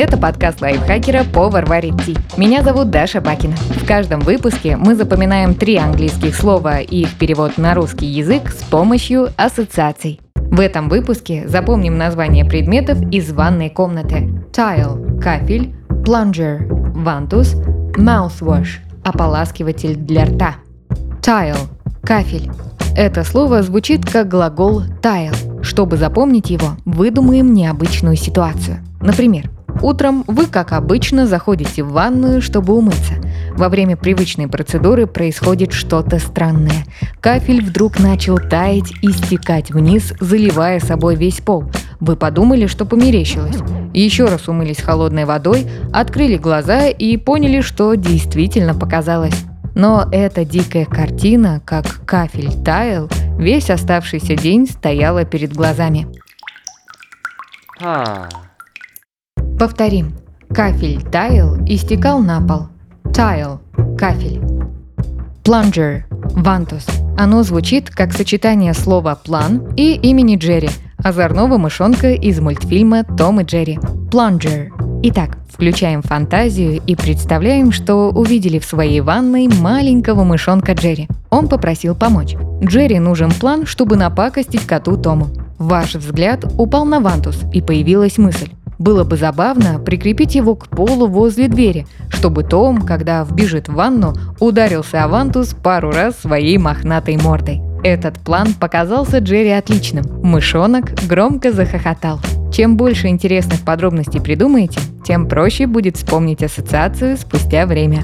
Это подкаст лайфхакера «Повар варит ти». Меня зовут Даша Бакина. В каждом выпуске мы запоминаем три английских слова и их перевод на русский язык с помощью ассоциаций. В этом выпуске запомним названия предметов из ванной комнаты. Tile – кафель, plunger – вантус, mouthwash – ополаскиватель для рта. Tile – кафель. Это слово звучит как глагол tile. Чтобы запомнить его, выдумаем необычную ситуацию. Например, Утром вы, как обычно, заходите в ванную, чтобы умыться. Во время привычной процедуры происходит что-то странное. Кафель вдруг начал таять и стекать вниз, заливая собой весь пол. Вы подумали, что померещилось. Еще раз умылись холодной водой, открыли глаза и поняли, что действительно показалось. Но эта дикая картина, как кафель таял, весь оставшийся день стояла перед глазами. Ah. Повторим. Кафель таял и стекал на пол. Tile – кафель. Plunger – вантус. Оно звучит как сочетание слова «план» и имени Джерри, озорного мышонка из мультфильма «Том и Джерри». Plunger. Итак, включаем фантазию и представляем, что увидели в своей ванной маленького мышонка Джерри. Он попросил помочь. Джерри нужен план, чтобы напакостить коту Тому. Ваш взгляд упал на вантус, и появилась мысль. Было бы забавно прикрепить его к полу возле двери, чтобы Том, когда вбежит в ванну, ударился о вантус пару раз своей мохнатой мордой. Этот план показался Джерри отличным. Мышонок громко захохотал. Чем больше интересных подробностей придумаете, тем проще будет вспомнить ассоциацию спустя время.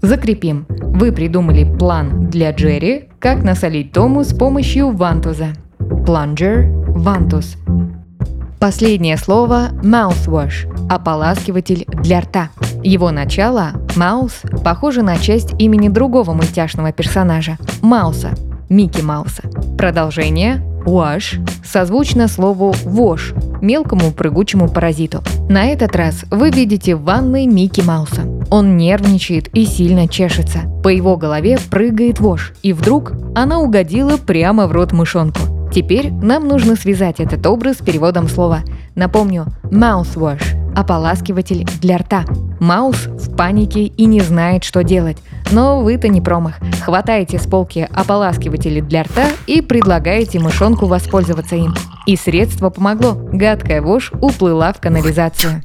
Закрепим. Вы придумали план для Джерри, как насолить Тому с помощью вантуза plunger, вантус. Последнее слово mouthwash – ополаскиватель для рта. Его начало mouth похоже на часть имени другого мультяшного персонажа – Мауса, Микки Мауса. Продолжение wash созвучно слову wash – мелкому прыгучему паразиту. На этот раз вы видите в ванной Микки Мауса. Он нервничает и сильно чешется. По его голове прыгает вошь, и вдруг она угодила прямо в рот мышонку. Теперь нам нужно связать этот образ с переводом слова. Напомню, mouthwash – ополаскиватель для рта. Маус в панике и не знает, что делать. Но вы-то не промах. Хватаете с полки ополаскиватели для рта и предлагаете мышонку воспользоваться им. И средство помогло. Гадкая вошь уплыла в канализацию.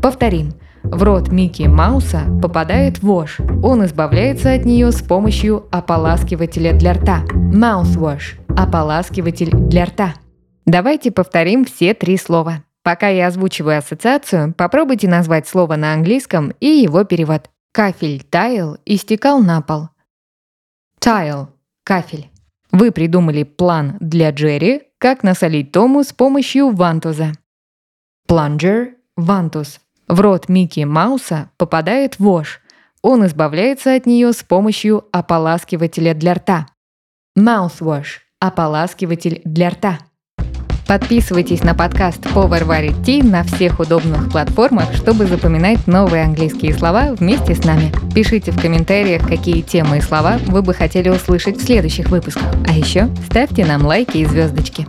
Повторим. В рот Микки Мауса попадает вошь. Он избавляется от нее с помощью ополаскивателя для рта. Mouthwash – ополаскиватель для рта. Давайте повторим все три слова. Пока я озвучиваю ассоциацию, попробуйте назвать слово на английском и его перевод. Кафель таял и стекал на пол. Tile – кафель. Вы придумали план для Джерри, как насолить Тому с помощью вантуза. Plunger – вантуз. В рот Микки Мауса попадает вошь. Он избавляется от нее с помощью ополаскивателя для рта. Mouthwash – ополаскиватель для рта. Подписывайтесь на подкаст «Повар варит ти» на всех удобных платформах, чтобы запоминать новые английские слова вместе с нами. Пишите в комментариях, какие темы и слова вы бы хотели услышать в следующих выпусках. А еще ставьте нам лайки и звездочки.